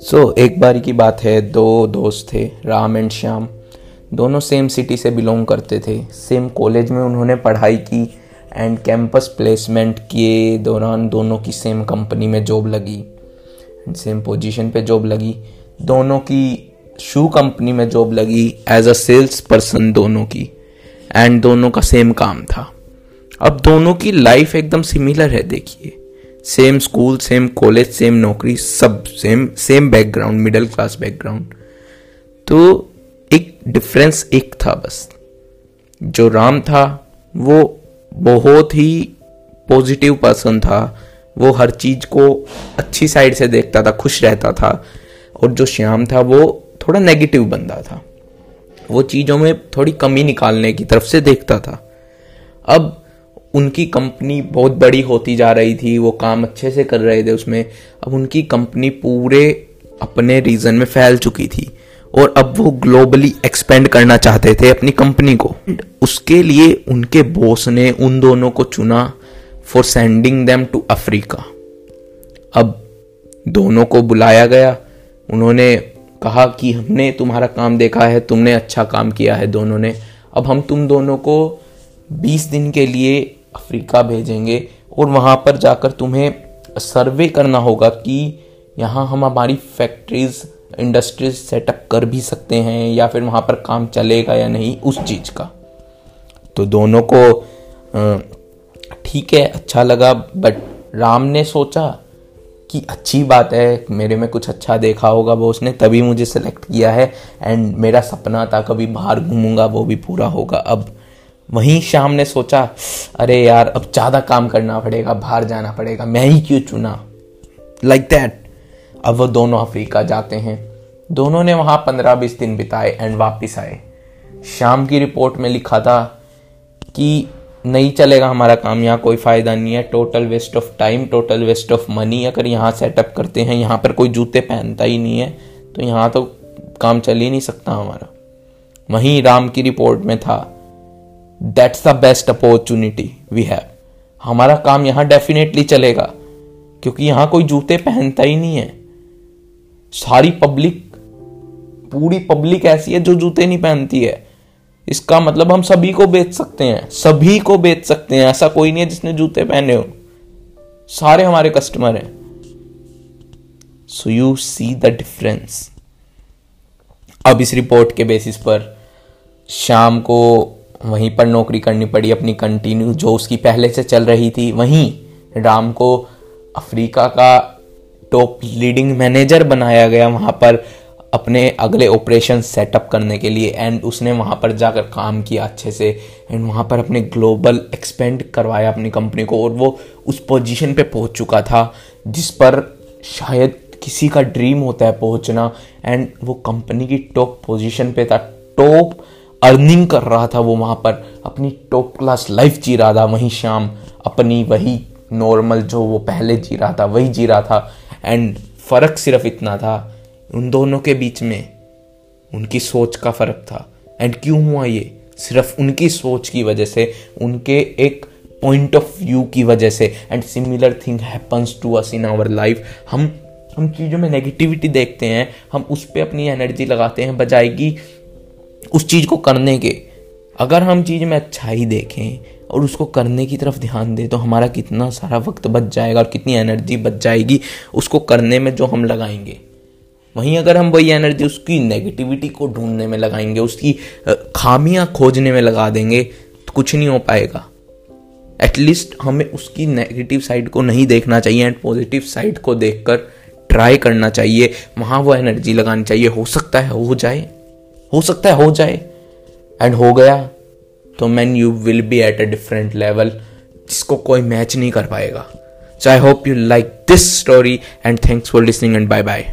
सो so, एक बार की बात है दो दोस्त थे राम एंड श्याम। दोनों सेम सिटी से बिलोंग करते थे। सेम कॉलेज में उन्होंने पढ़ाई की एंड कैंपस प्लेसमेंट के दौरान दोनों की सेम कंपनी में जॉब लगी। एंड सेम पोजीशन पे जॉब लगी। दोनों की शू कंपनी में जॉब लगी एज अ सेल्स पर्सन दोनों की। एंड दोनों का सेम काम था। अब दोनों की लाइफ एकदम सिमिलर है, देखिए। Same school same college same नौकरी, सब same same background middle class background तो एक डिफरेंस एक था बस। जो राम था, वो बहुत ही पॉजिटिव पर्सन था। वो हर चीज़ को अच्छी साइड से देखता था, खुश रहता था। और जो श्याम था, वो थोड़ा नेगेटिव बंदा था। वो चीज़ों में थोड़ी कमी निकालने की तरफ़ से देखता था। अब उनकी कंपनी बहुत बड़ी होती जा रही थी, वो काम अच्छे से कर रहे थे उसमें। अब उनकी कंपनी पूरे अपने रीजन में फैल चुकी थी और अब वो ग्लोबली एक्सपेंड करना चाहते थे अपनी कंपनी को। उसके लिए उनके बॉस ने उन दोनों को चुना for sending them to Africa अब दोनों को बुलाया गया। उन्होंने कहा कि हमने तुम्हारा काम देखा है, तुमने अच्छा काम किया है दोनों ने। अब हम तुम दोनों को 20 दिन के लिए अफ्रीका भेजेंगे और वहाँ पर जाकर तुम्हें सर्वे करना होगा कि यहाँ हम हमारी फैक्ट्रीज, इंडस्ट्रीज़ सेटअप कर भी सकते हैं या फिर वहाँ पर काम चलेगा या नहीं उस चीज़ का। तो दोनों को ठीक है अच्छा लगा बट राम ने सोचा कि अच्छी बात है, मेरे में कुछ अच्छा देखा होगा वो उसने, तभी मुझे सेलेक्ट किया है एंड मेरा सपना था कभी बाहर घूमूँगा, वो भी पूरा होगा, अब वहीं शाम ने सोचा, अरे यार, अब ज़्यादा काम करना पड़ेगा, बाहर जाना पड़ेगा, मैं ही क्यों चुना? लाइक like दैट अब वो दोनों अफ्रीका जाते हैं। दोनों ने वहाँ पंद्रह बीस दिन बिताए एंड वापिस आए। शाम की रिपोर्ट में लिखा था कि नहीं चलेगा हमारा काम, यहाँ कोई फ़ायदा नहीं है total waste of time total waste of money अगर यहाँ सेटअप करते हैं, यहाँ पर कोई जूते पहनता ही नहीं है तो यहाँ तो काम चल ही नहीं सकता हमारा। वहीं राम की रिपोर्ट में था that's the best opportunity we have हमारा काम यहाँ डेफिनेटली चलेगा, क्योंकि यहाँ कोई जूते पहनता ही नहीं है। सारी पब्लिक पूरी पब्लिक ऐसी है जो जूते नहीं पहनती है। इसका मतलब हम सभी को बेच सकते हैं, सभी को बेच सकते हैं, ऐसा कोई नहीं है जिसने जूते पहने हो। सारे हमारे कस्टमर हैं। So you see the difference अब इस रिपोर्ट के बेसिस पर शाम को वहीं पर नौकरी करनी पड़ी अपनी कंटिन्यू जो उसकी पहले से चल रही थी, वहीं राम को अफ्रीका का टॉप लीडिंग मैनेजर बनाया गया वहाँ पर अपने अगले ऑपरेशन सेटअप करने के लिए। एंड उसने वहाँ पर जाकर काम किया अच्छे से। एंड वहाँ पर अपने ग्लोबल एक्सपेंड करवाया अपनी कंपनी को। और वो उस पोजीशन पे पहुँच चुका था, जिस पर शायद किसी का ड्रीम होता है पहुँचना। एंड वो कंपनी की टॉप पोजीशन पे था। टॉप अर्निंग कर रहा था वो वहाँ पर। अपनी टॉप क्लास लाइफ जी रहा था, वहीं शाम अपनी वही नॉर्मल जो वो पहले जी रहा था, वही जी रहा था। एंड फ़र्क सिर्फ़ इतना था, उन दोनों के बीच में उनकी सोच का फ़र्क था। एंड क्यों हुआ ये? सिर्फ़ उनकी सोच की वजह से, उनके एक पॉइंट ऑफ़ व्यू की वजह से। And similar thing happens to us in our life हम हम चीज़ों में नेगेटिविटी देखते हैं, हम उस पर अपनी एनर्जी लगाते हैं, बजाय कि उस चीज़ को करने के। अगर हम चीज़ में अच्छाई देखें और उसको करने की तरफ़ ध्यान दें तो हमारा कितना सारा वक्त बच जाएगा और कितनी एनर्जी बच जाएगी उसको करने में जो हम लगाएँगे। वहीं अगर हम वही एनर्जी उसकी नेगेटिविटी को ढूँढने में लगाएँगे, उसकी खामियाँ खोजने में लगा देंगे तो कुछ नहीं हो पाएगा। एटलीस्ट हमें उसकी नेगेटिव साइड को नहीं देखना चाहिए एंड पॉजिटिव साइड को देखकर ट्राई करना चाहिए। वहाँ वो एनर्जी लगानी चाहिए। हो सकता है हो जाए। हो सकता है हो जाए। एंड हो गया तो man you will be at a different level जिसको कोई मैच नहीं कर पाएगा। So I hope you like this story and thanks for listening and bye bye